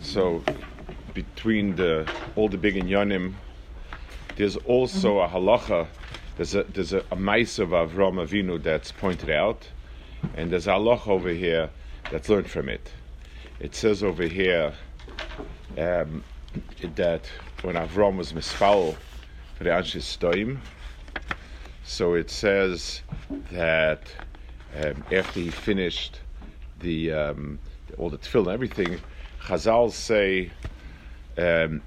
so between the all the big inyanim, there's also a halacha. There's a there's a, a mice of Avram Avinu that's pointed out, and there's a halacha over here that's learned from it. It says over here um, that when Avram was misfoul for the Anshis Stoim, so it says that um, after he finished the um, all the tefillin and everything, Chazal say, um,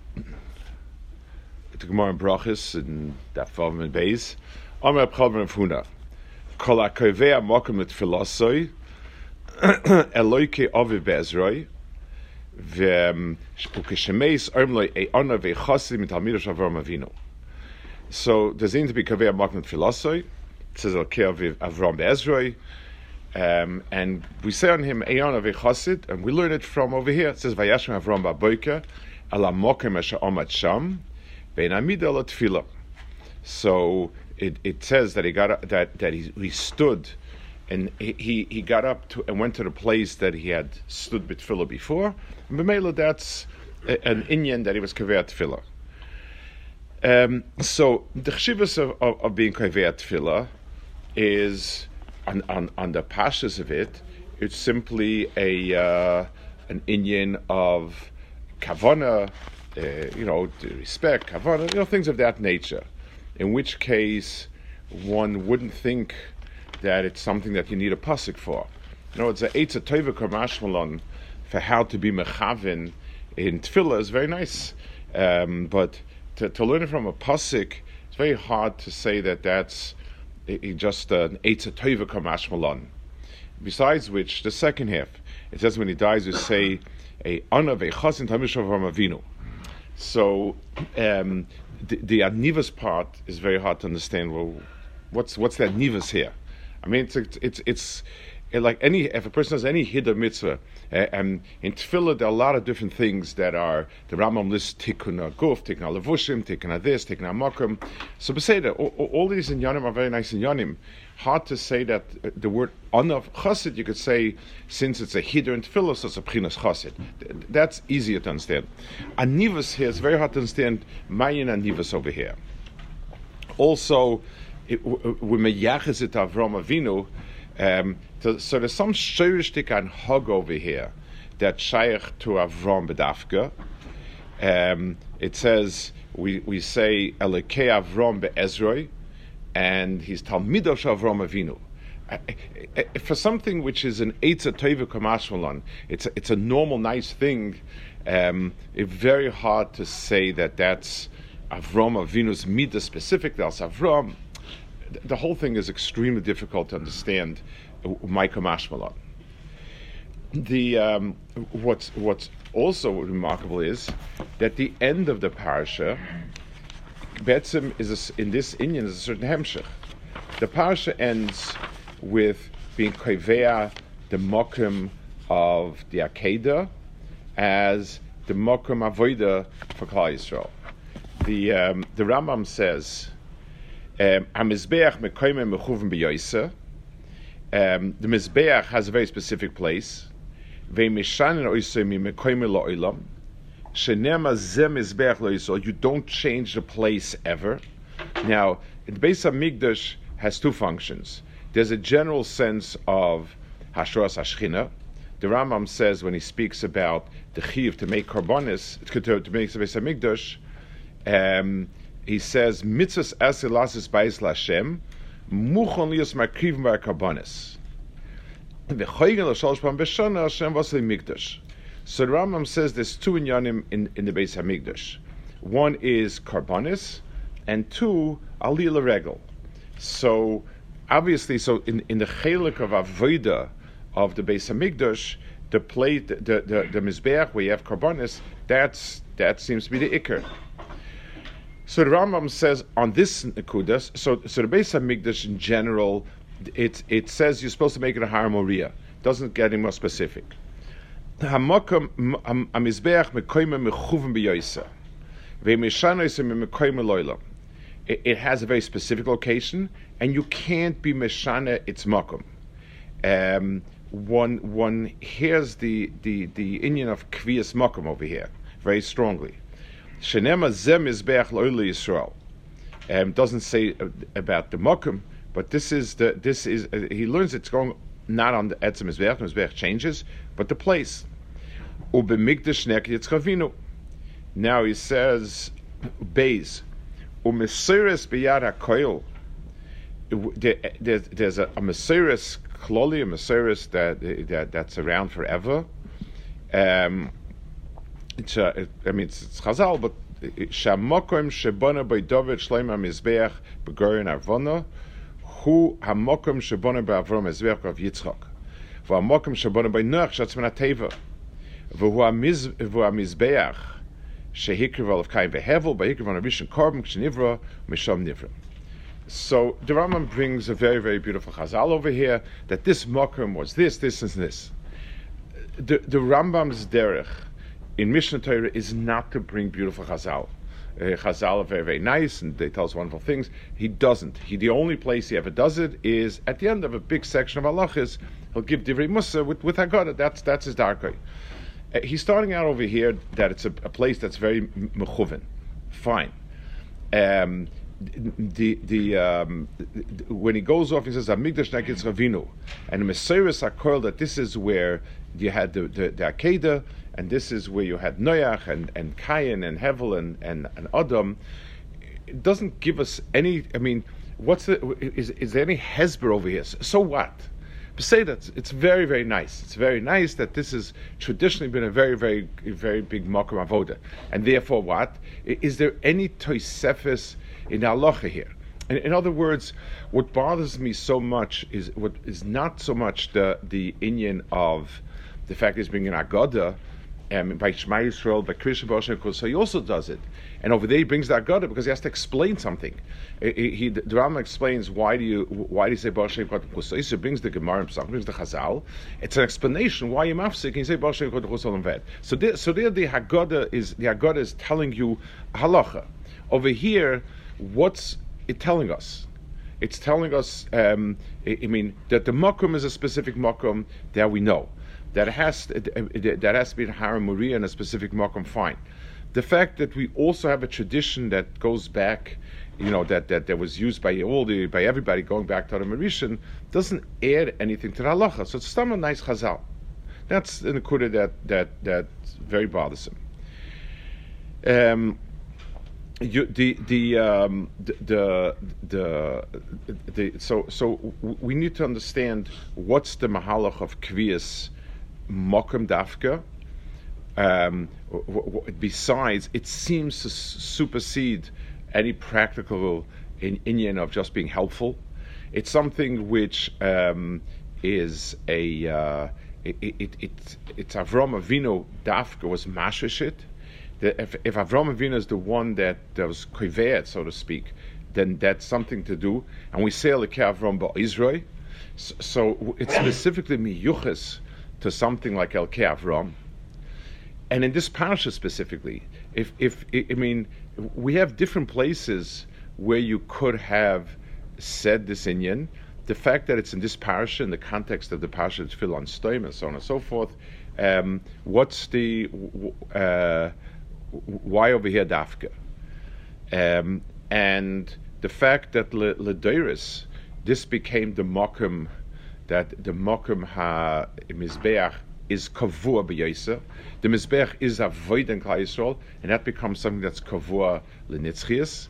the Gemara in Brachis and Dafavim and Beis, Amr Abchavim of Huna, Kol HaKovea Mokum et Filosoi, Eloike Ovi Bezroi, V'Shpukesh Omloi E'ona Ve'chosli Mitalmir Avram Mavino. So there seems to be Kaveh Mokum et Filosoi, it says Elke Avram Bezroi, um, and we say on him Eon of Chosid, and we learn it from over here. It says Vayashim Avram Baboika, Ala Mokem Omat Sham, Bein Amida Ala So it, it says that he got up, that that he, he stood, and he, he got up to and went to the place that he had stood with Tefillah before. And B'meila, that's an Inyan that he was Kaveh Tefillah. Um, so the chshivas of, of, of being Kaveh Tefillah is on, on, on the pashas of it, it's simply a uh, an inyan of kavana, uh, you know, respect, kavana, you know, things of that nature. In which case, one wouldn't think that it's something that you need a pasuk for. You know, it's a eitz a tova kamashmalon for how to be mechavin in tefillah is very nice, um, but to, to learn it from a pasuk, it's very hard to say that that's i- just an Eitz Tova Kamashmalon. Besides which, the second half, it says when he dies, you say, a Anav, a Chasin Tamishav Avinu. So, um, the, the Anivas part is very hard to understand. Well, what's what's that Nivas here? I mean, it's it's it's, uh, like any if a person has any hiddur mitzvah, uh, and in tefillah there are a lot of different things that are the Rambam lists tikkun guf, tikkun levushim, tikkun this, tikkun makom. So beseda, all, all- these inyanim are very nice in inyanim. Hard to say that the word anav chassid you could say since it's a hiddur in tefillah, so it's a prinas chassid. That's easier to understand. Anivas here is very hard to understand. Mayin anivas over here also we meyachis it Avram Avinu. Um, to, so there's some shirishtik and hug over here that shaykh to Avram bedafka. Um, it says we we say Elokei Avram beEzroi, and he's Talmidosh Avram Avinu. Uh, uh, uh, For something which is an Eitz Tova Kamashmalon, it's a, it's a normal, nice thing. Um, it's very hard to say that that's Avram Avinu's midah specific. That's Avram. The- whole thing is extremely difficult to understand. My Kamashmalon the um, what's what's also remarkable is that the end of the parsha, Betzim is a in this inyan is a certain hemshech. The parsha ends with being koivea the mokum of the Akedah as the mokum avoida for Klal Yisrael. The um, the Rambam says, um, "Hamizbeach mekoyme. Um, the Mizbeach has a very specific place. You don't change the place ever. Now, the Beis Hamikdash has two functions. There's a general sense of Hashras Hashchina. The Rambam says when he speaks about the chiv to make karbonis, to, to make the Beis Hamikdash, um, he says mitzvahs asilasis bais lashem muchon lios makriv bar karbonis. V'choygen l'shalosh pam b'shana Hashem vasli mikdash. So the Rambam says there's two inyanim in, in the Beis Hamikdash. One is karbonis, and two aliyah regel. So obviously, so in, in the chelik of avoda of the Beis Hamikdash, the plate, the the, the mizbeach where you have karbonis, that's that seems to be the ikr. So the Rambam says on this nekudas. So so the Beis Hamikdash in general, it it says you're supposed to make it a har moria. Doesn't get any more specific. Biyoisa. It has a very specific location, and you can't be meshana its makom. Um, one one hears the the the inyan of kvias makom over here very strongly. Shenema zem izbeach loyli Yisrael. Um, doesn't say about the Mokum, but this is the this is uh, he learns it's going not on the etzem mizbeach. Mizbeach changes, but the place. Ubemigdash nek yitzchavinu. Now he says, Bays, umesiris biyad hakoil. There's a, a Mesiris kloli, a Mesiris that, that that's around forever. Um, it's a, it, I mean, it's, it's Chazal, but שהמוקום שבונה בו דוד שלם המזבח בגורן ארבונה הוא המוקום שבונה באברום המזבח ברב יצחק והמוקום שבונה בו נוח שעצמן הטבע והוא המזבח Shehikriv of Kain Behevel, Bahikriv on a Rishon Korban, Kshenivra, Misham Nivra. So the Rambam brings a very, very beautiful chazal over here that this mokum was this, this, and this. The, the Rambam's derech in Mishnah Torah is not to bring beautiful chazal. Uh, chazal are very, very nice and they tell us wonderful things. He doesn't. He the only place he ever does it is at the end of a big section of halachas. He'll give divrei musa with with Haggadah. That's that's his darkei. Uh, he's starting out over here that it's a, a place that's very mechuven. Fine. Um, the the um, when he goes off, he says Amigdash Neketz Ravinu, and the Messiris Akol that this is where you had the the, the and this is where you had Noach and and Cain and Hevel and and, and Adam. It doesn't give us any. I mean, what's the is is there any Hesber over here? So what? say that it's very, very nice. It's very nice that this has traditionally been a very, very, very big makom avoda. And therefore, what is there any toisefis in halacha here? In, in, other words, what bothers me so much is what is not so much the the inyan of the fact that he's bringing agoda um, by Shema Yisrael, by Krishna Baruch so he also does it. And over there he brings that Gada because he has to explain something. He, he, the Rambam explains why do you why do you say Baruch Hashem He brings the Gemara himself, brings the Chazal. It's an explanation why you're mafsik and you say Baruch Hashem Ved. So there, so there the Haggadah is the Haggadah is telling you halacha. Over here, what's it telling us? It's telling us, um, I, I mean, that the makom is a specific makom that we know that has that has to be in Haram Muria in a specific makom. Fine. The fact that we also have a tradition that goes back, you know, that, that, that was used by all the by everybody going back to the Mauritian doesn't add anything to the halacha. So it's still a nice chazal. That's in the Kuda that that that's very bothersome. Um, you, the the, um, the, the the the so so we need to understand what's the mahalach of kvias mokum dafka. Um, besides, it seems to supersede any practical in, inyan of just being helpful. It's something which um, is a uh, it, it, it, it's Avram Avinu dafka was mashishit. If, if Avram Avinu is the one that, that was so to speak, then that's something to do. And we say Avram Israel. So, so it's specifically miyuches to something like El Avram. And in this parasha specifically, if, if I mean, we have different places where you could have said this inyan. The fact that it's in this parasha, in the context of the parasha, it's on Stoim and so on and so forth. Um, what's the uh, why over here dafka? Um, and the fact that Ledeiris, this became the mokum that the mokum ha mizbeach is kavua b'yoser. The mizbeach is a void in Yisrael, and that becomes something that's kavua lenitzchias.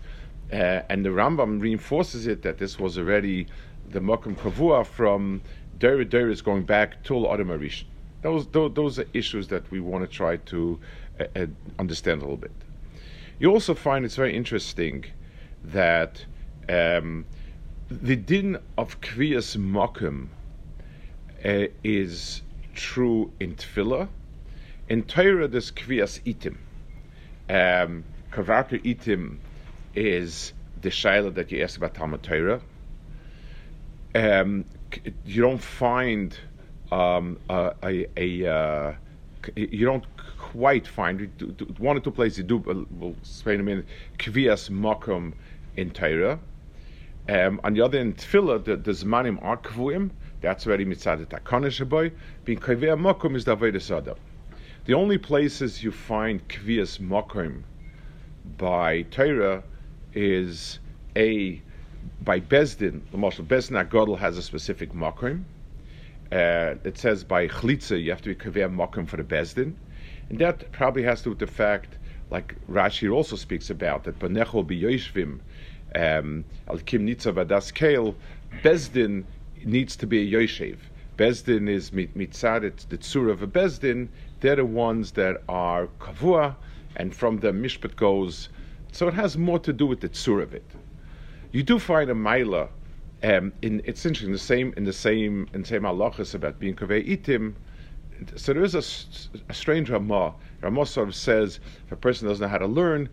Uh, and the Rambam reinforces it that this was already the mokum kavua from Deri is going back to Adam Arish. Those, those, those are issues that we want to try to uh, uh, understand a little bit. You also find it's very interesting that um, the din of kviyas mokum uh, is true in Tefillah. In Torah, there's Kvias Itim. Um, Itim is the Shaila that you ask about Talmud Torah. Um, you don't find um, a, a, a uh, you don't quite find one or two places you do. We'll explain in a minute. Kvias Makom in Torah. Um, on the other end, Tefillah, the, the Zmanim are Kvuim. That's already mitzad takonish boy. Being kaveh makom is daved sada. The only places you find kvias makom by Torah is a by Bezdin. The Marshal Bezdin Agadol has a specific makom. Uh, it says by chlitza you have to be kaveh makom for the Bezdin, and that probably has to do with the fact, like Rashi also speaks about, that banecho biyoshvim um, al kim nitza vadas kale. Bezdin needs to be a Yoshev. Bezdin is mitzad, it's the tzur of a Bezdin. They're the ones that are kavua, and from the mishpat goes. So it has more to do with the tzur of it. You do find a maila. Um, in, it's interesting. The same in the same in the same halachas about being kaveh itim. So there is a, a strange Ramah. Ramah sort of says if a person doesn't know how to learn,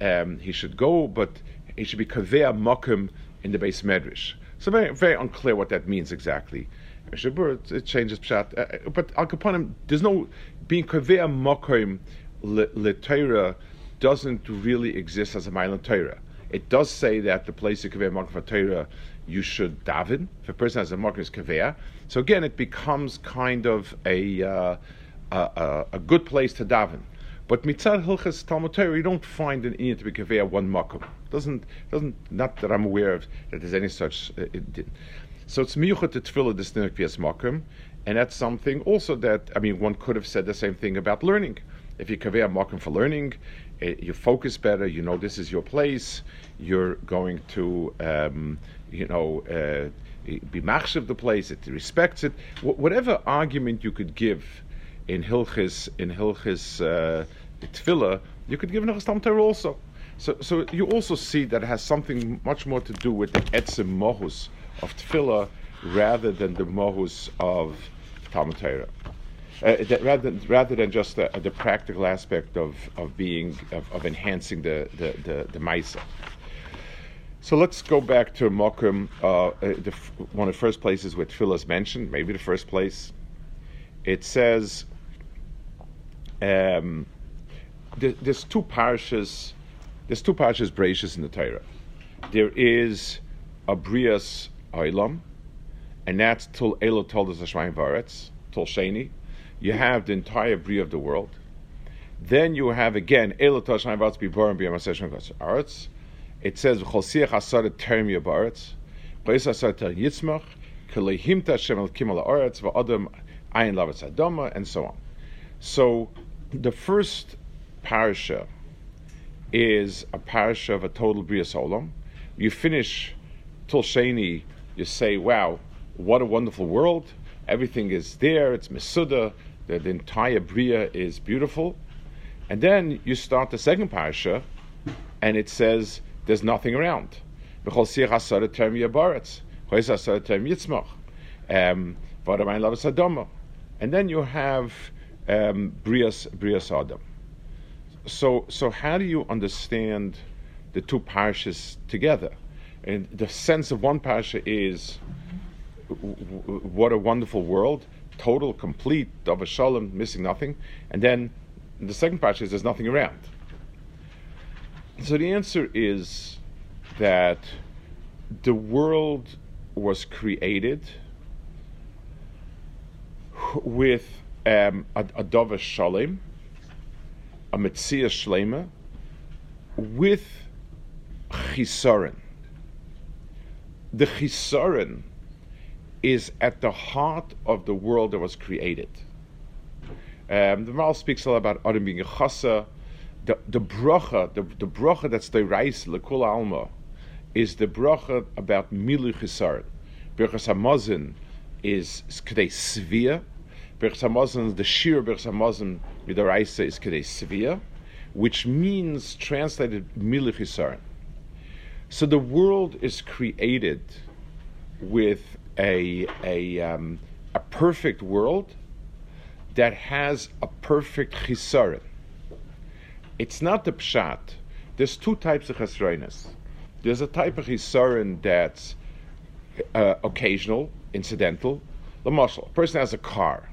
um, he should go, but he should be kaveh makim in the base medrash. So very, very unclear what that means exactly. It changes pshat, uh, but al kapanim, there's no being kaveh mokim le doesn't really exist as a mile Torah. It does say that the place you kaveh mokim for Torah, you should daven. If a person has a mokim is kaveh, so again, it becomes kind of a uh, a, a, good place to daven. But mitzad hilchas Talmud Torah, you don't find an inyan to be kaveh one makom. Doesn't doesn't not that I'm aware of that there's any such. Uh, so it's miyuchat to tefillah this pias makom, and that's something also that I mean one could have said the same thing about learning. If you kaveh makom for learning, it, you focus better. You know this is your place. You're going to um, you know. Uh, be machshav the place, it respects it. Wh- whatever argument you could give in Hilchis in Hilchis uh, Tefillah, you could give in Hilchis Torah also. So, so you also see that it has something much more to do with the etzim mohus of Tefillah rather than the mohus of Talmud Torah. Uh, that rather, rather than just the, the, practical aspect of, of being of, of enhancing the the the, the Maisa. So let's go back to Mokum, uh, uh, the, one of the first places where Tefillah is mentioned, maybe the first place. It says um, there's two parishes. There's two parshas Breishis in the Torah. There is a Brias Oilam, and that's Tul Elo told us Hashmayim Varetz, Tul Sheni. You have the entire Bria of the world. Then you have again Elo Tul Hashmayim Varetz Biborim B'Yamaseshon Aretz. It says V'Chol Siach Asar Term Yabaretz, V'Yis Asar Ter Yitzmach, Kelehimta Shem El Kimal Aretz V'Adam Ayin Lavetz Adoma, and so on. So the first parasha is a parasha of a total Bria Olam. You finish Sheni, you say, wow, what a wonderful world. Everything is there, it's Mesuda, the, the entire Bria is beautiful. And then you start the second parasha, and it says there's nothing around. Um, and then you have um, Brias Brias Adam. So so how do you understand the two parishes together? And the sense of one parasha is w- w- what a wonderful world, total, complete, of a shalom, missing nothing, and then the second parasha is there's nothing around. So the answer is that the world was created with um, a, a Dova Shalem, a Metzia Shlema, with Chisaron. The Chisaron is at the heart of the world that was created. Um, the Mal speaks a lot about Adam being a chasa. The, the bracha, the, the bracha that's the rice, lekula alma, is the bracha about milu chisaron. Berachas Hamazon is k'dei svia, Birchas Hamazon, the Shir Birchas Hamazon Midaraisa is Kedei Svia, which means translated Milichisar. So the world is created with a a um, a perfect world, that has a perfect chisaron. It's not the pshat. There's two types of chesroinus. There's a type of chisaron that's uh, occasional, incidental. The muscle. A person has a car,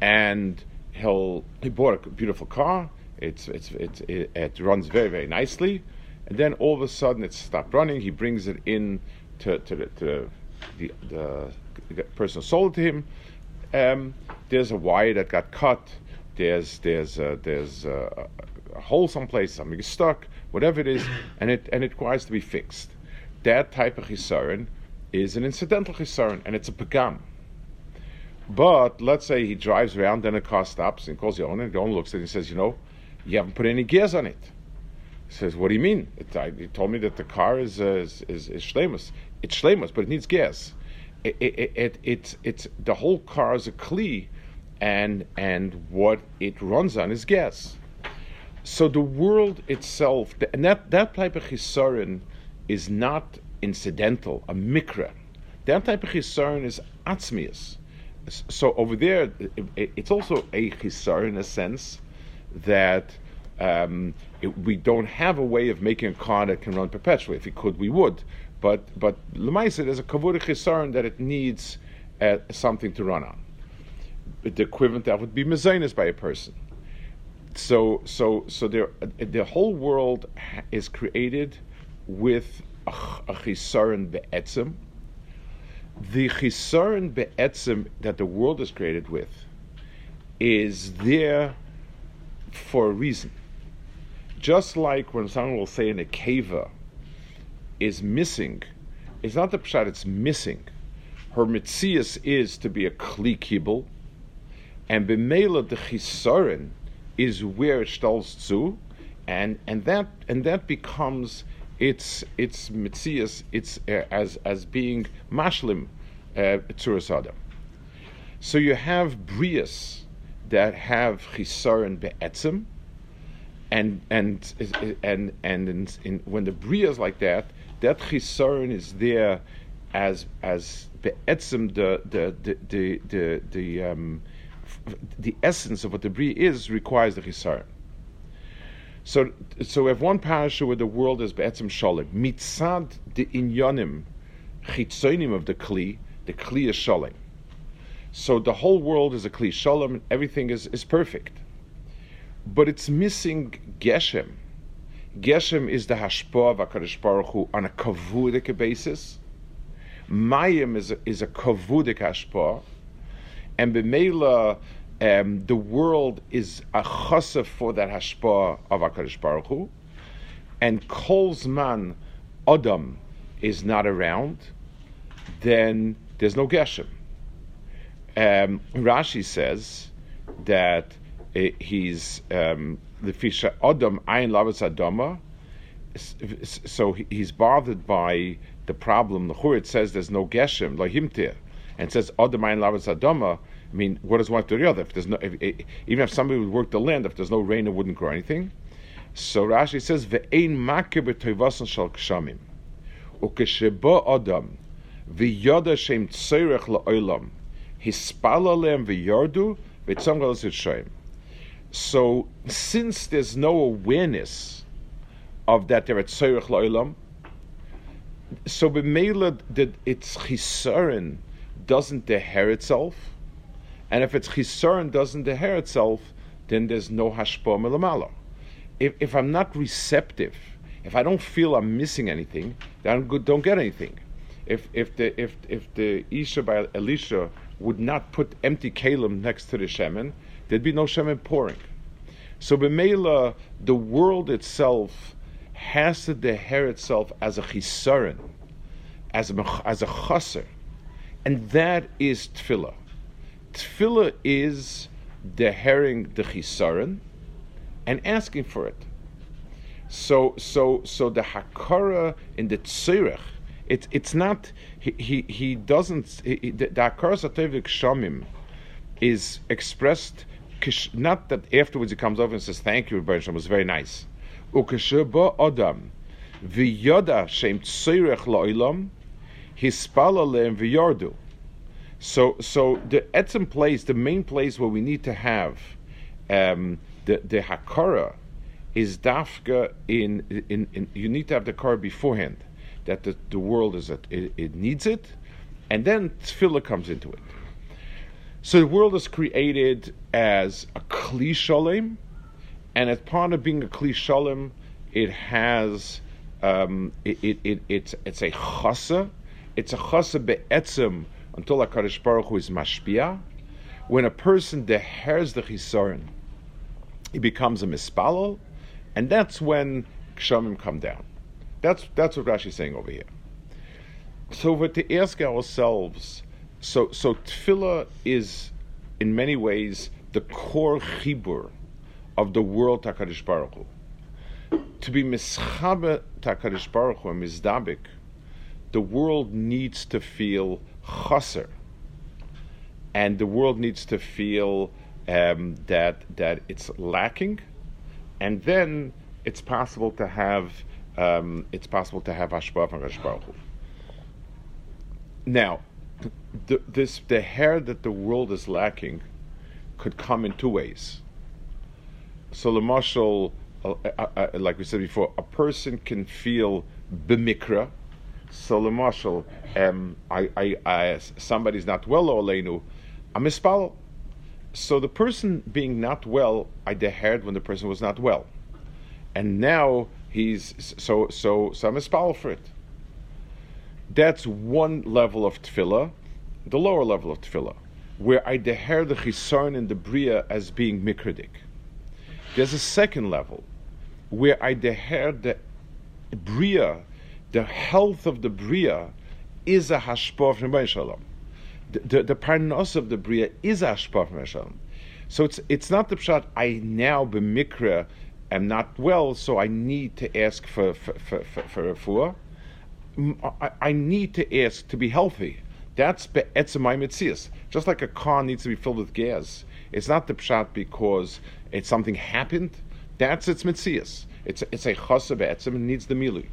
and he'll he bought a beautiful car. It's it's, it's it, it runs very very nicely, and then all of a sudden it stopped running. He brings it in to to the, to the, the, the person sold it to him. Um, there's a wire that got cut. There's there's uh, there's uh, a hole someplace. Something is stuck. Whatever it is, and it and it requires to be fixed. That type of chisaron is an incidental chisaron, and it's a pagam. But let's say he drives around, then a car stops and calls the owner, and the owner looks at it and says, You know, you haven't put any gears on it. He says, What do you mean? It, I, he told me that the car is, uh, is, is, is shlemus. It's shlemus, but it needs gas. It, it, it, it's, it's, the whole car is a kli, and, and what it runs on is gas. So the world itself, and that, that type of chisaron is not incidental, a mikra. That type of chisaron is atzmius so over there, it, it's also a chisar in a sense that um, it, we don't have a way of making a car that can run perpetually. If we could, we would. But but lemaisa, there's a kavod chisar that it needs uh, something to run on. The equivalent that would be mezainis by a person. So so so there, the whole world is created with a, a chisaron be'etzim the chisaron be'etzim that the world is created with is there for a reason. Just like when someone will say in a keva is missing, it's not the pshat, it's missing. Her mitzias is to be a kli kibble, and b'meila the chisaron is where it stalls to, and and that and that becomes its its mitzias it's uh, as as being mashlim uh, tzuras So you have brias that have chisaron be'etzim, and and and and in, in, when the bria is like that, that chisaron is there as as be'etzim the the the the the, the, um, the essence of what the bria is requires the chisaron. So, so we have one parasha where the world is be'etzim shalom. Mitzad the inyanim chitzonim of the kli, the kli is shalom. So the whole world is a kli shalom, everything is, is perfect. But it's missing geshem. Geshem is the hashpah of HaKadosh Baruch Hu on a kavudik basis. Mayim is a, is a kavudik hashpah. And b'meila, um, the world is a chasef for that hashpah of HaKadosh Baruch Hu, and Kolzman Adam is not around, then there's no Geshem. Um, Rashi says that uh, he's um, the fisha Adam Ayin Lavas Adama, so he's bothered by the problem. The Churit says there's no Geshem, Lahimtir, and says Adam Ayin Lavas Adama I mean, what does one to the other? If there's no, if, even if somebody would work the land, if there's no rain, it wouldn't grow anything. So Rashi says, "Ve'ein makir b'toivasan shal kshamim, ukesheba adam v'yoda shem tzorech la'olam hispala lehem v'yordu v'tzam galas So since there's no awareness of that they're at tzorech la'olam, so b'meila that its chisaron doesn't deher itself and if it's chisar doesn't deher itself, then there's no hashpah melamala. If, if I'm not receptive, if I don't feel I'm missing anything, then I don't get anything. If if the if if the Isha by Elisha would not put empty kalim next to the shemen, there'd be no shemen pouring. So b'meila, the world itself has to deher itself as a chisaron, as a as a chaser, and that is tefillah tefillah is the herring the chisaron and asking for it. So so so the hakara in the tzirich, it's it's not he he, he doesn't he, the, hakara satevik shamim is expressed not that afterwards he comes over and says thank you Rebbe it was very nice. Ukesheba adam v'yoda shem tzirich la'ilam hispala le'em v'yordu So, so the etzem place, the main place where we need to have um, the the hakara is dafka in, in, in you need to have the car beforehand that the, the world is it, it, it needs it, and then tefillah comes into it. So the world is created as a kli shalem, and as part of being a kli shalem, it has um, it, it, it, it's it's a chasa, it's a chasa be'etzem until Hakadosh Baruch Hu is mashpia. When a person dehers the chisaron, he becomes a mispalal, and that's when kshamim come down. That's that's what Rashi is saying over here. So, but to ask ourselves, so so tefillah is in many ways the core chibur of the world Takadish Baruch Hu. To be mischabe Takadish Baruch and mizdabik, the world needs to feel chaser, and the world needs to feel um, that that it's lacking, and then it's possible to have um, it's possible to have hashpah from Baruch Now, the, this the hair that the world is lacking could come in two ways. So, the marshal, uh, uh, uh, like we said before, a person can feel b'mikra. So, the marshal, um, I, I, I, somebody's not well, oleinu, I'm. So, the person being not well, I dehered when the person was not well, and now he's so so so I'm for it. That's one level of tefillah, the lower level of tefillah, where I deher the chisaron in the bria as being mikradik. There's a second level where I deher the bria, the health of the bria, is a hashpah from Shalom. The, the, the parnos of the bria is a hashpah from Shalom. So it's it's not the pshat I now b'mikra am not well, so I need to ask for for for, for, for I, I need to ask to be healthy. That's be'etzemai mitzias. Just like a car needs to be filled with gas. It's not the pshat because it's something happened. That's its mitzias. It's it's a chasa be'etzem and needs the milui.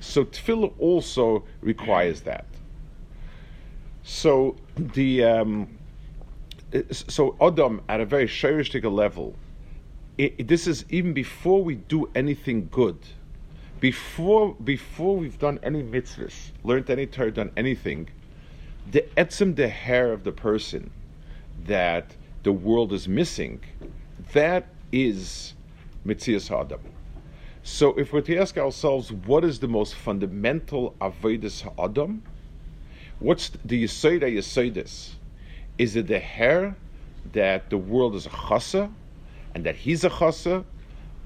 So tefillah also requires that. So the um, so Adam at a very shayristic level. It, it, this is even before we do anything good before before we've done any mitzvahs, learned any Torah, done anything, the etzim the hair of the person that the world is missing, that is mitzias adam. So if we're to ask ourselves what is the most fundamental avodas adam, what's the yisoida yisoidis? Is it the hair that the world is a chasa, and that he's a chasa,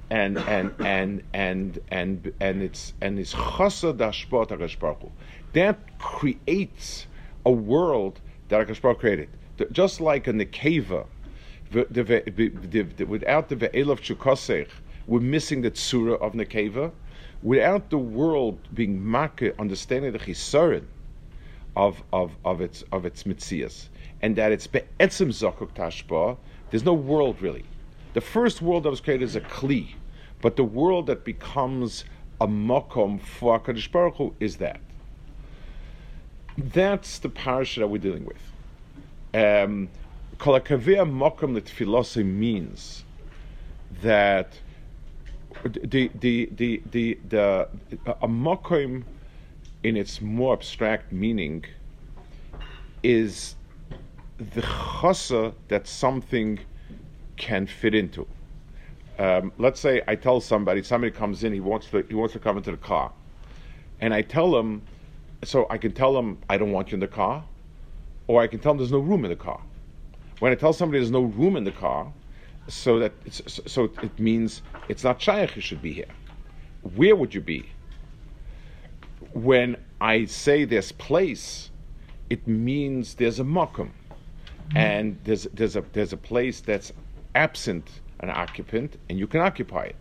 and and and and and and it's and it's chasad hashpot That creates a world that Hakadosh created, just like a nekeva. Without the ve'elav chukosech, we're missing the tzura of nekeva. Without the world being makir, understanding the chisaron of of of its of its mitzias, and that it's be'etzim zakuk tashba, there's no world really. The first world that was created is a kli but the world that becomes a makom for HaKadosh Baruch Hu is that. That's the parasha that we're dealing with. Um, Kolakavia makom letfilose means that the the the the, the a makom in its more abstract meaning is the chasa that something can fit into um, let's say I tell somebody, somebody comes in, he wants to he wants to come into the car, and I tell him, so I can tell him I don't want you in the car, or I can tell him there's no room in the car. When I tell somebody there's no room in the car, so that so it means it's not shaykh you should be here. Where would you be? When I say there's place, it means there's a makom, and there's there's a there's a place that's absent an occupant, and you can occupy it.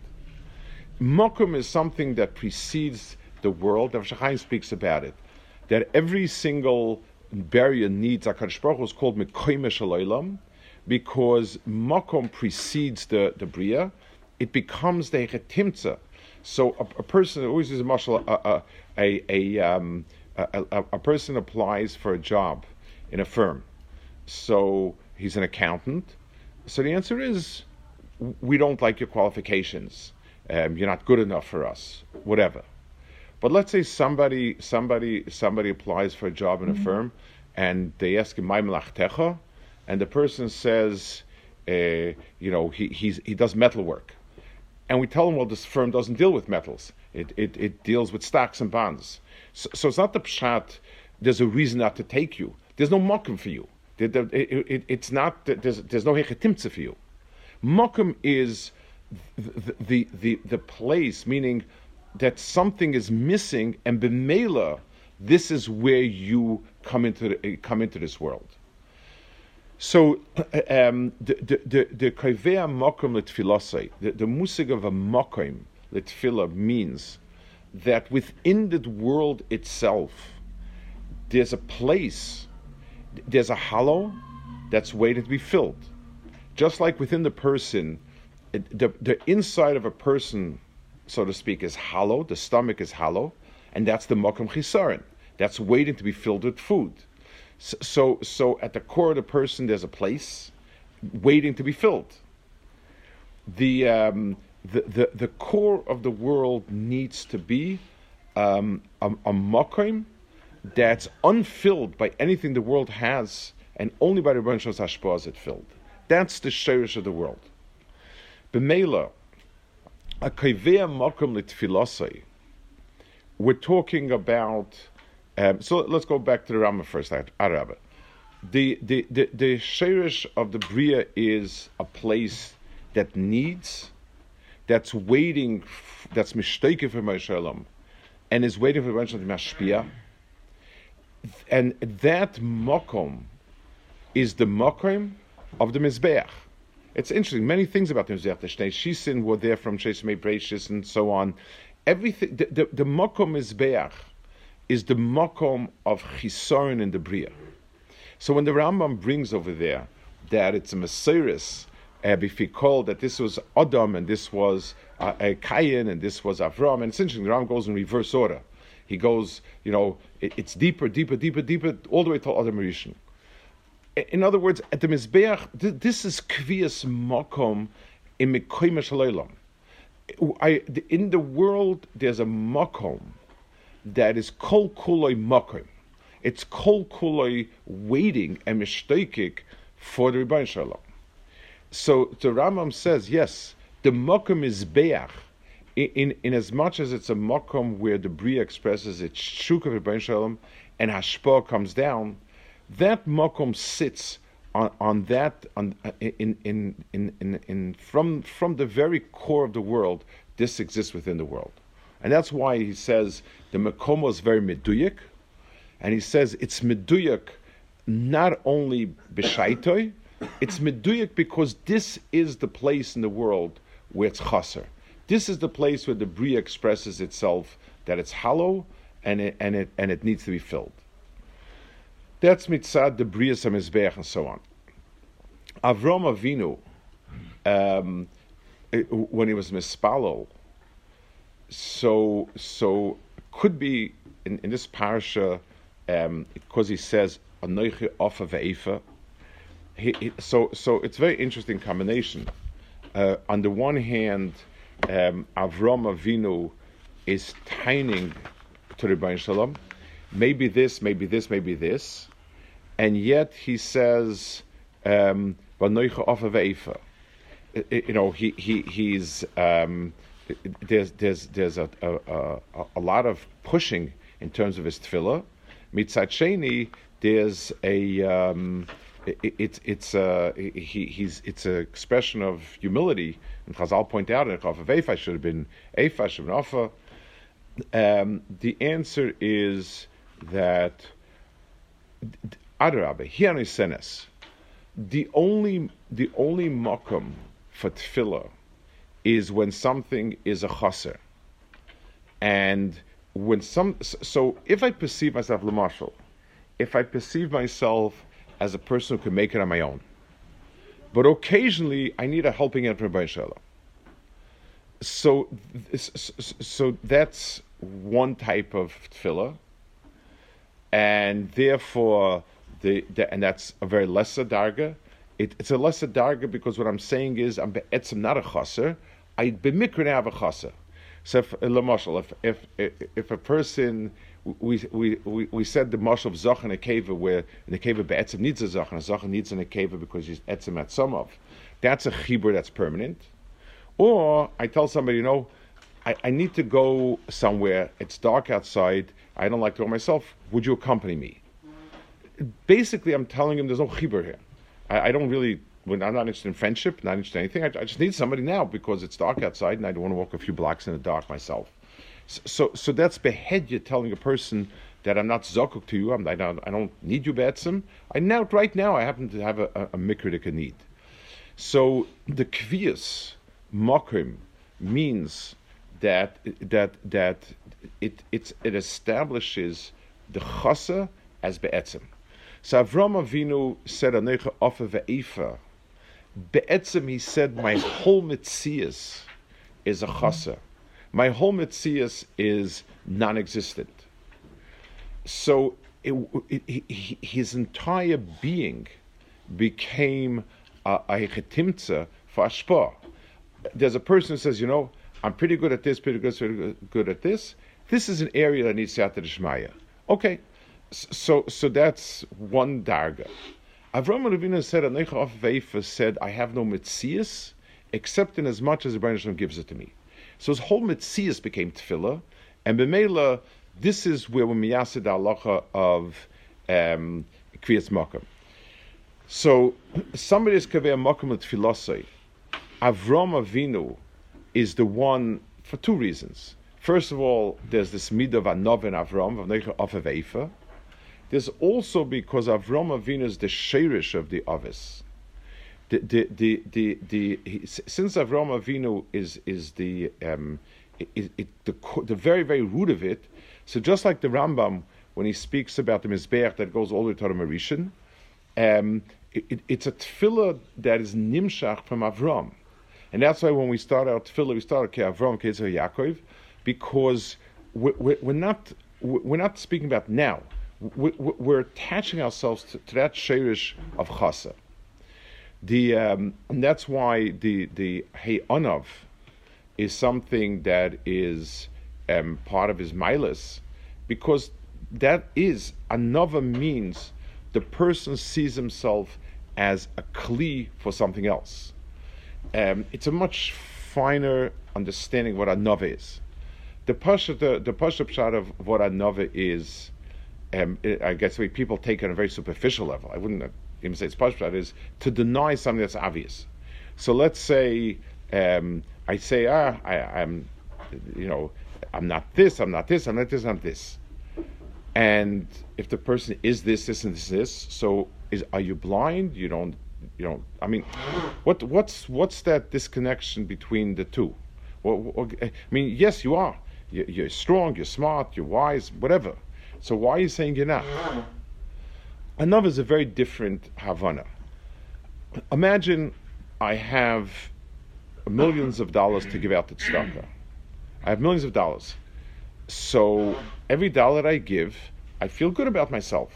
Mokum is something that precedes the world. Rav Shachaim speaks about it. That every single barrier needs a Baruch Hu is called Mekoime because makom precedes the, the Bria. It becomes the Chetimtza. So a, a, person always uses a marshal, a, a, a, um, a, a, person applies for a job in a firm. So he's an accountant. So the answer is, we don't like your qualifications. Um, you're not good enough for us. Whatever. But let's say somebody somebody somebody applies for a job in a mm-hmm. firm, and they ask him "Ma'im and the person says, uh, you know, he he does metal work, and we tell him, well, this firm doesn't deal with metals. It it, it deals with stocks and bonds. So, so it's not the pshat. There's a reason not to take you. There's no mokum for you. It, it, it's not. There's there's no hechetimtza for you. Mokum is the, the the the place, meaning that something is missing, and b'meila, this is where you come into the, come into this world. So um, the the the kaveh letfilosai, the the musig of a mokum letfila means that within the world itself, there's a place, there's a hollow that's waiting to be filled. Just like within the person, the, the inside of a person so to speak, is hollow. The stomach is hollow, and that's the mokum chisaron. That's waiting to be filled with food. So, so, at the core of the person, there's a place waiting to be filled. The, um, the, the, the core of the world needs to be um, a, a mokum that's unfilled by anything the world has, and only by the Rebbeinu Hashpah is it filled. That's the shirish of the world. B'meila, a kaveh makom litfilosai. We're talking about. Um, so let's go back to the Rama first. Arab. The the the the shirish of the bria is a place that needs, that's waiting, that's mistake for Moshe and is waiting for Moshe to mashpia. And that mokom is the makom of the mizbeach. It's interesting. Many things about the Mizrach Shnei Shisin were there from Shesmei Breishis and so on. Everything. The the, the Mokom Mizbeach is the Mokom of Chisaron in the Bria. So when the Rambam brings over there that it's a Messiris, uh, if he called that this was Adam and this was uh, a Kayin and this was Avram, and it's essentially the Rambam goes in reverse order. He goes, you know, it, it's deeper, deeper, deeper, deeper, all the way to Adam Rishon in other words, at the Mizbeach, this is Kvias Mokom in Mekoim I, in the world, there's a Mokom that is Kol Kuloi Mokom. It's Kol Kuloi waiting and mistakik for the Rebbein Shalom. So the Rambam says, yes, the Mokom is Beach. In, in, in, as much as it's a mokom where the Bria expresses its shuk of Rebbein Shalom and Hashpah comes down, that makom sits on, on that on, in, in, in, in, in, from, from the very core of the world, this exists within the world. And that's why he says the makom is very meduyik, and he says it's meduyik not only b'shaitoi, it's meduyik because this is the place in the world where it's chaser. This is the place where the bria expresses itself that it's hollow and it, and it, and it needs to be filled. That's mitzad the Brias HaMizbeach and so on. Avram Avinu, um, when he was mispalel, so so could be in, in this parasha um, because he says anoichi ofa ve'efa. So so it's very interesting combination. Uh, on the one hand, um, Avram Avinu is tining to the Shalom. Maybe this, maybe this, maybe this and yet he says, um, you know, he, he he's um, there's there's there's a, a, a, lot of pushing in terms of his tefillah. Mitzat Sheni, there's a um, it, it's it's a he, he's it's an expression of humility. And Chazal point out, and Chafav should have been Eifa should have been Um, the answer is that Adrabe, here in Senes, the only the only makom for tefillah is when something is a chaser, and when some. So if I perceive myself lemashal, if I perceive myself as a person who can make it on my own, but occasionally I need a helping hand from Shalom. So, so that's one type of tefillah, and therefore the, the, and that's a very lesser darga. It, it's a lesser darga because what I'm saying is I'm be'etzim not a chaser. I b'mikra have a chaser. So if, uh, if, if, if, if a person we, we, we, we said the marshal of Zoch in a cave where in the cave Be'etzim needs a Zoch, and a Zoch needs in a cave because he's Etzim at some of. That's a Chibur that's permanent. Or I tell somebody, you know, I, I need to go somewhere, it's dark outside, I don't like to go myself, would you accompany me? Basically, I'm telling him there's no Chibur here. I, I don't really when I'm not interested in friendship, not interested in anything. I, I, just need somebody now because it's dark outside and I don't want to walk a few blocks in the dark myself. So, so that's behead. You're telling a person that I'm not zokuk to you. I'm, I, don't, I don't need you betzim. I now, right now, I happen to have a, a, a mikritika need. So the kvias makrim means that that that it it establishes the chasa as be'etzim. So Avram Avinu said, "Anecha ofa ve'efa." Be'etzim, he said, "My whole mitzias is a chasa." my whole mitzias is non-existent. So it, it, it, his entire being became a, a chetimtza for ashpa. There's a person who says, you know, I'm pretty good at this, pretty good, pretty good at this. This is an area that needs Siyata Shmaya. Okay, so so that's one darga. Avram Avinu said, Anecha of Veifa said, I have no mitzias except in as much as the Baruch gives it to me. So his whole mitzias became tefillah, and b'meila, this is where we miyasid halacha of um, kriyas makom. So somebody is kaveh makom with tefillasai. Avram Avinu is the one for two reasons. First of all, there's this mid of Anov and Avram of Aveifa. There's also because Avram Avinu is the sherish of the Avis the the the the, the he, since Avram Avinu is is the um, it, it, the the very very root of it. So just like the Rambam when he speaks about the mizbeach that goes all the way to the Marishan, um, it, it's a tefillah that is nimshach from Avram, and that's why when we start our tefillah we start okay Avram Kezer Yaakov, because we're, we're, not we're not speaking about now. We're attaching ourselves to, to that shirish of chasa. The um, and that's why the the hey onav is something that is um, part of his milas, because that is another means the person sees himself as a kli for something else. Um, it's a much finer understanding what a is. The pasha the, the pasha pshat of what a is, um, I guess people take it on a very superficial level. I wouldn't even say it's pashtat, is to deny something that's obvious. So let's say um, I say, ah, I, am you know, I'm not this, I'm not this, I'm not this, I'm this. And if the person is this, this, and this, this, so is are you blind? You don't, you don't. I mean, what, what's, what's that disconnection between the two? Well, I mean, yes, you are. You're strong, you're smart, you're wise, whatever. So why are you saying not? Another is a very different Havana. Imagine I have millions of dollars to give out to tzedakah. I have millions of dollars. So every dollar I give, I feel good about myself.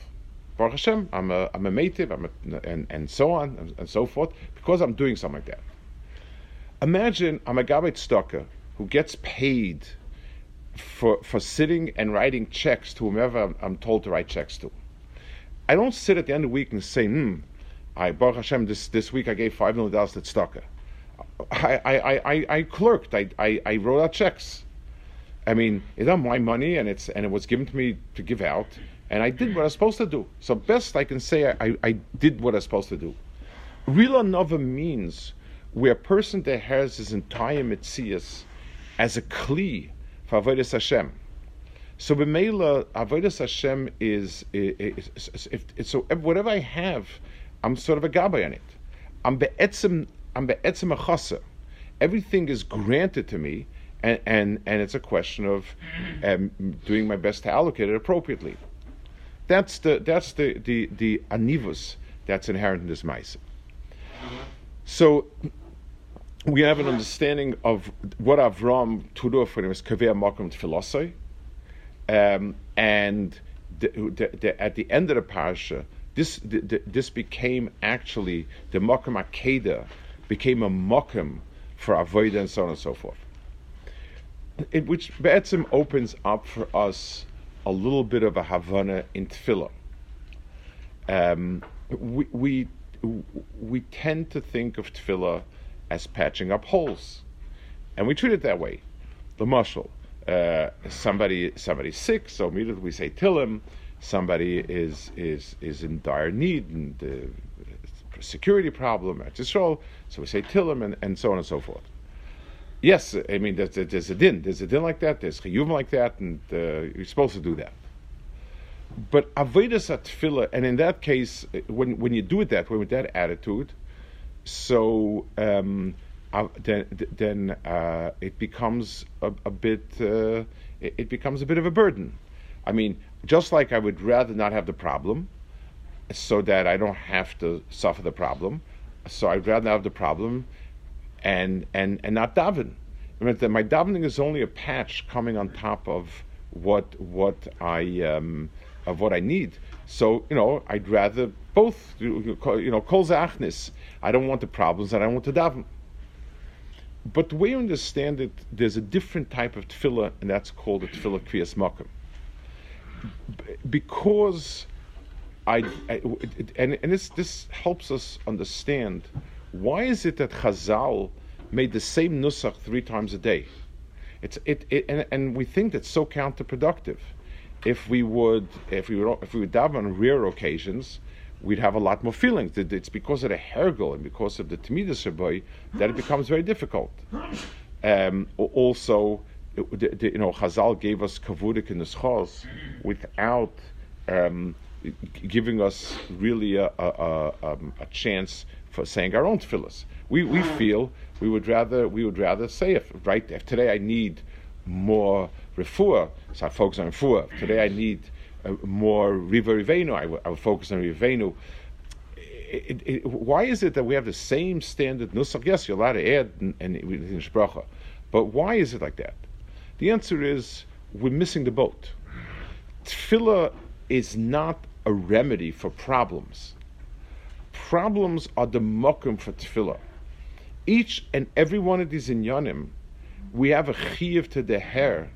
Baruch Hashem, I'm a, I'm a native, I'm a, and, and so on and, and, so forth, because I'm doing something like that. Imagine I'm a Gabbai tzedakah who gets paid for, for sitting and writing checks to whomever I'm, I'm told to write checks to. I don't sit at the end of the week and say, hmm, I, Baruch Hashem, this, this week I gave $5 million to tzedakah. I, I, I, I clerked, I, I, I wrote out checks. I mean, it's not my money, and it's and it was given to me to give out, and I did what I was supposed to do. So best I can say, I, I did what I was supposed to do. Real another means where a person that has his entire mitzias as a kli for avodas Hashem. So b'meila avodas Hashem is, is, is, if, so whatever I have, I'm sort of a gabbai on it. I'm be'etzim I'm be'etzim a Everything is granted to me, and, and, and it's a question of um, doing my best to allocate it appropriately. That's the that's the the the anivus that's inherent in this ma'isa. So we have an understanding of what Avram to do for him is kaveh makom tefilosai, um, and the, the, the, at the end of the parasha, this this became actually the Mokum Akeda became a Mokum for Avodah and so on and so forth. It, which Be'etzim opens up for us a little bit of a Havana in Tefillah. Um, we, we, we tend to think of Tefillah as patching up holes, and we treat it that way. The muscle, uh, somebody somebody's sick, so immediately we say Tillim. Somebody is is is in dire need and uh, security problem at Yisrael, so we say Tillim, and, and so on and so forth. Yes, I mean there's, there's a din, there's a din like that, there's chiyuv like that, and uh, you're supposed to do that. But avodas tefillah, and in that case, when when you do it that way with that attitude, so um, uh, then then uh, it becomes a, a bit uh, it, becomes a bit of a burden. I mean, just like I would rather not have the problem, so that I don't have to suffer the problem. So I'd rather not have the problem and and and not daven. I mean, that my davening is only a patch coming on top of what what I um, of what I need. So you know, I'd rather both. You know, kol zachnis. I don't want the problems, and I want to daven. But the way you understand it, there's a different type of tefillah, and that's called the tefillah kriyas makom. Because I, I and, and this this helps us understand why is it that Chazal made the same nusach three times a day? It's it, it and, and we think that's so counterproductive. If we would if we would if we would daven on rare occasions, we'd have a lot more feelings. It's because of the hergel and because of the Tamidas Rabbi that it becomes very difficult. Um, also, the, the, you know, Chazal gave us kavudik in the schos without um, giving us really a, a, a, um, a chance for saying our own tefillahs. We, we feel we would rather we would rather say if right if today I need more refuah, so I focus on refuah. Today I need more riva rivenu. I, I will focus on rivenu. It, it, why is it that we have the same standard nusach? Yes, you're allowed to add and, and shbracha, but why is it like that? The answer is we're missing the boat. Tefillah is not a remedy for problems problems are the mokum for tefillah. Each and every one of these inyanim, we have a chiyuv to the hair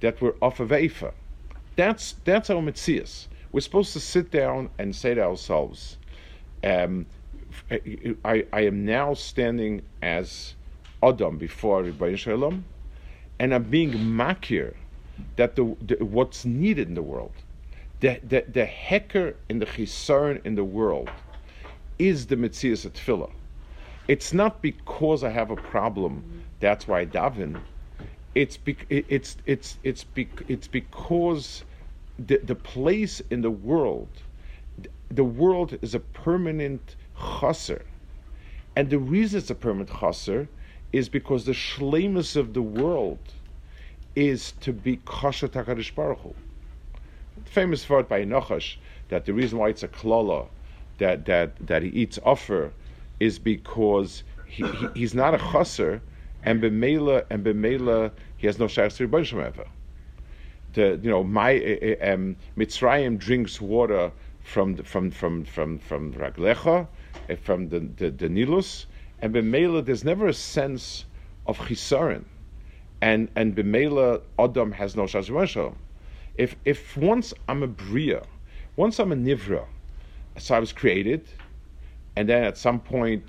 that we're off of Eifa. That's that's our mitzias. We're supposed to sit down and say to ourselves, um, I, I am now standing as Adam before Rebbe Shalom, and I'm being makir that the, the, what's needed in the world, the the, the hecker in the chisaron in the world is the Metzias of Tefillah. It's not because I have a problem, that's why I daven. It's, it's, it's, it's, it's because the, the place in the world, the world is a permanent chaser. And the reason it's a permanent chaser is because the shlemus of the world is to be kosher takarish baruch Hu. Famous word by Nachash that the reason why it's a klala that that that he eats offer is because he, he he's not a chaser, and b'meila and b'meila he has no shayach to ever. The you know my um, Mitzrayim drinks water from the, from from from from Raglecha, uh, from the the, the Nilus, and b'meila there's never a sense of chisaron, and and b'meila Adam has no shayach If if once I'm a bria, once I'm a nivra so I was created, and then at some point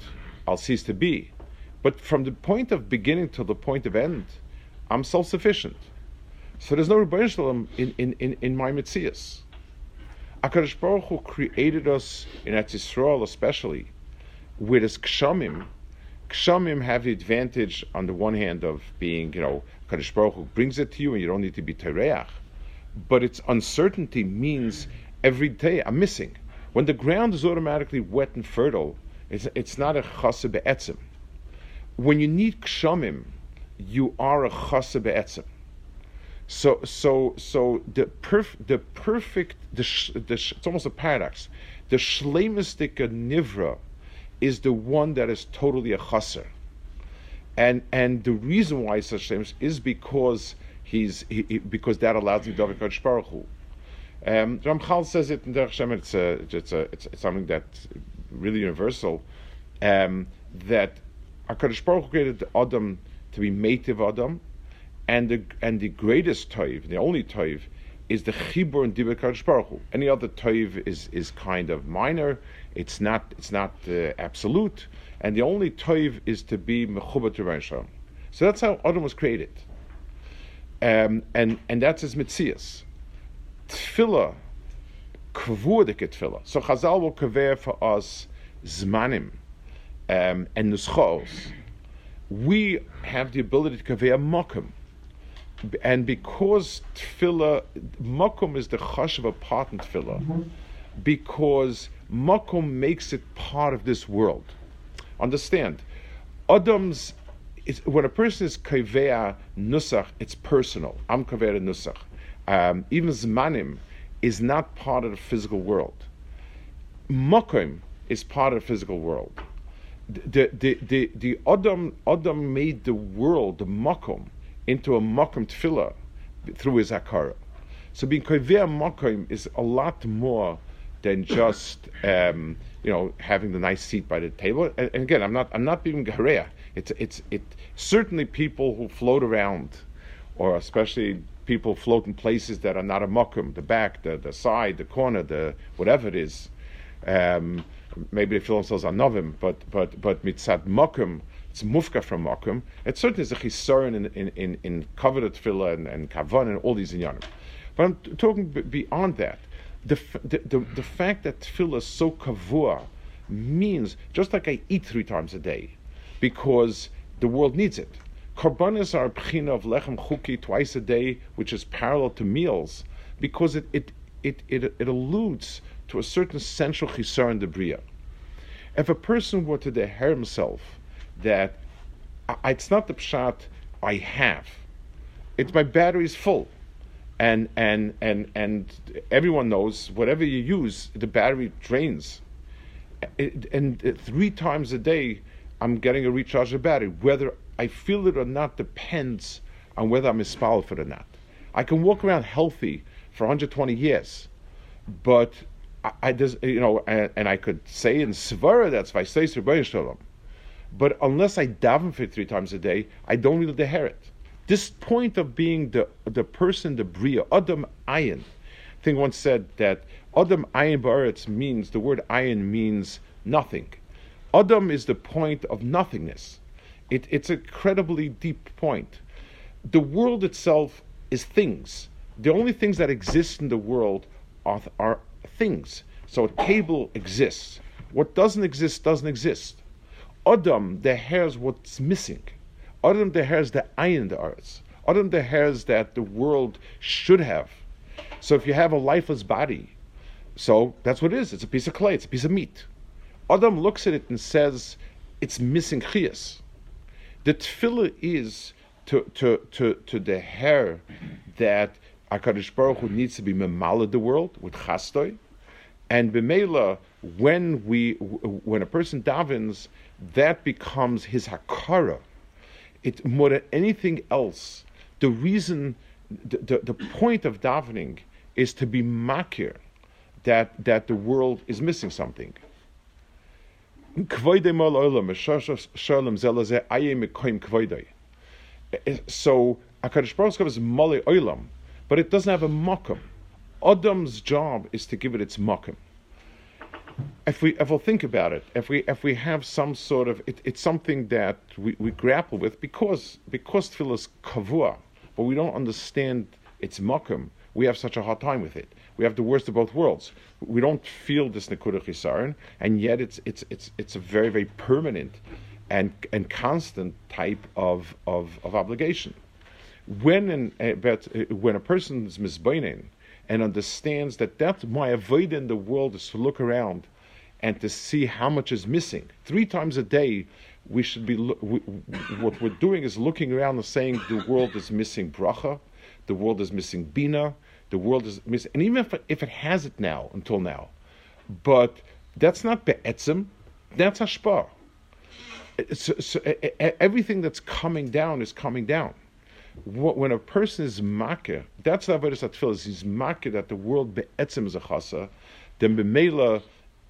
I'll cease to be. But from the point of beginning to the point of end, I'm self sufficient. So there's no Rebbein Shalom in, in, in, in my Metzias. HaKadosh Baruch Hu created us in Eretz Yisrael especially with his Kshamim. Kshamim have the advantage on the one hand of being, you know, Kadosh Baruch Hu brings it to you and you don't need to be Tereach. But its uncertainty means every day I'm missing. When the ground is automatically wet and fertile, it's, it's not a chasa be'etzim. When you need kshamim, you are a chasa be'etzim. So, so, so the perf, the perfect, the, the it's almost a paradox. The shlemistik nivra is the one that is totally a chaser, and and the reason why such shlemis is because he's he, he, because that allows the David Baruch Hu. Um, Ramchal says it in Derech Hashem, it's, a, it's, a, it's, something that's really universal, um, that HaKadosh Baruch Hu created Adam to be mative Adam, and the, and the greatest toiv, the only toiv, is the chibur and dibur Kadosh Baruch Hu. Any other toiv is, is kind of minor. It's not it's not uh, absolute, and the only toiv is to be mechubat to So that's how Adam was created, um, and and that's his mitzias. Tefillah, kavurdike tefillah. So Chazal will kaver for us zmanim um, and nuschos. We have the ability to kaver mokum and because tefillah, makom is the chash of a part in tefillah, mm-hmm. because makom makes it part of this world. Understand, Adam's when a person is kavea nusach, it's personal. I'm kavea nusach. Um, even zmanim is not part of the physical world. Makom is part of the physical world. The the the, the Adam Adam made the world the makom into a makom tefillah through his akara. So being koivea makom is a lot more than just um, you know having the nice seat by the table. And, and again, I'm not I'm not being gareya. It's it's it certainly people who float around, or especially people float in places that are not a makom, the back, the the side, the corner, the whatever it is. Um, maybe they feel themselves anovim, but but but mitzad makom it's mufka from makom. It certainly is a chisaron in in in, in coveted tefillah and, and kavan and all these inyanim. But I'm talking b- beyond that. The, f- the, the, the fact that tefillah is so kavua means just like I eat three times a day, because the world needs it. Karbanis are pchina of lechem chuki twice a day, which is parallel to meals, because it it it it, it alludes to a certain central chisar in bria. If a person were to deher himself that it's not the pshat I have. It's my battery is full. And, and, and, and everyone knows whatever you use, the battery drains. It, and three times a day, I'm getting a recharge battery. Whether I feel it or not depends on whether I'm it or not. I can walk around healthy for 120 years, but I, I just, you know, and, and, I could say in Svara that's Vaisei Shalom. But unless I daven for three times a day, I don't really deher it. This point of being the the person, the bria, Adam Ayin. I think once said that Adam Ayin Baretz means the word Ayin means nothing. Adam is the point of nothingness. It, it's a incredibly deep point. The world itself is things. The only things that exist in the world are, are things. So a table exists. What doesn't exist doesn't exist. Adam the hairs what's missing. Adam the hairs the ayin the arts. Adam the hairs that the world should have. So if you have a lifeless body, so that's what it is. It's a piece of clay. It's a piece of meat. Adam looks at it and says, it's missing chiyas. The tefillah is to, to, to, to the hair that HaKadosh Baruch Hu needs to be memala the world with chastoi. And b'meila, when we, when a person davens, that becomes his hakara. It more than anything else. The reason, the, the, the point of davening is to be makir, that that the world is missing something. Eh, eh, so Akadosh Baruch Hu is mali olam, but it doesn't have a makom. Adam's job is to give it its makom if we if we'll think about it, if we if we have some sort of it, it's something that we, we grapple with because because tefillah is kavua, but we don't understand its makom. We have such a hard time with it. We have the worst of both worlds. We don't feel this nekudah chisaron, and yet it's it's it's it's a very very permanent and and constant type of of, of obligation. When an, but when a person is and understands that that's my avoid in the world is to look around and to see how much is missing. Three times a day, we should be. We, what we're doing is looking around and saying the world is missing bracha, the world is missing bina, the world is missing, and even if it, if it has it now until now, but that's not be'etzim, that's hashpah. So, so, everything that's coming down is coming down. When a person is makir, that's the avodas atfil. Is he's makir that the world be'etzim is a chasa, then b'meila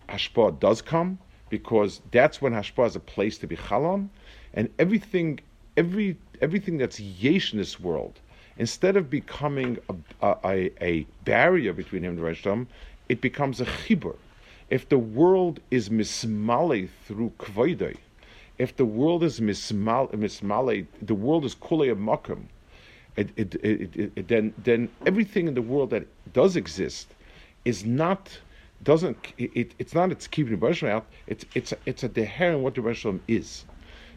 hashpah does come because that's when hashpah is a place to be chalon, and everything, every everything that's yesh in this world, instead of becoming a, a, a barrier between him and Rishon, it becomes a chibur. If the world is mismale through kvoidei, if the world is mismale, mismale the world is makom, it, it, it, then then everything in the world that does exist is not doesn't it, it's not it's keeping the out. It's it's it's a deher in what the Rebbe is.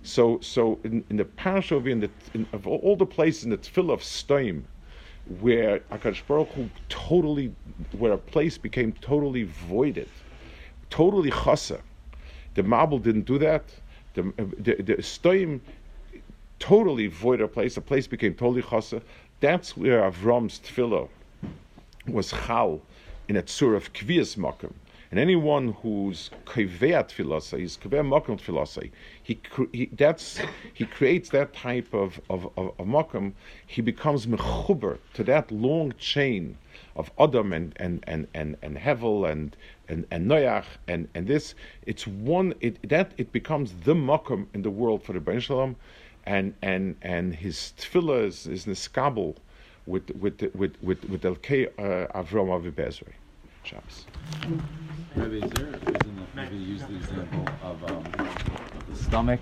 So so in, in the parasha in the in, of all the places in the tefillah of Stoim, where Akadosh Baruch Hu totally where a place became totally voided, totally chasa. The Mabul didn't do that. The the, the Stoim totally void a place. A place became totally chasa. That's where Avram's tefillah was chal in a tzur of kvias makom. And anyone who's kveat philosophy, he's kveat makom philosophy, he, that's, he creates that type of, of, of, of he becomes mechuber to that long chain of Adam and, and, and, and, and Hevel and, and, and Noach and, and this, it's one, it, that it becomes the makom in the world for the Ben Shalom, and, and, and his tefillah is, niskabel with, with, with, with, with Elkei uh, Avram Avi Bezrei. Shabbos. Maybe is there a reason maybe use the example of, um, of the stomach